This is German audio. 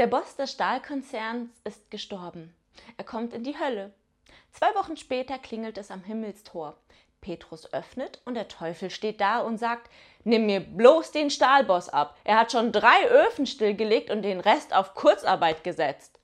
Der Boss des Stahlkonzerns ist gestorben. Er kommt in die Hölle. Zwei Wochen später klingelt es am Himmelstor. Petrus öffnet und der Teufel steht da und sagt, nimm mir bloß den Stahlboss ab. Er hat schon drei Öfen stillgelegt und den Rest auf Kurzarbeit gesetzt.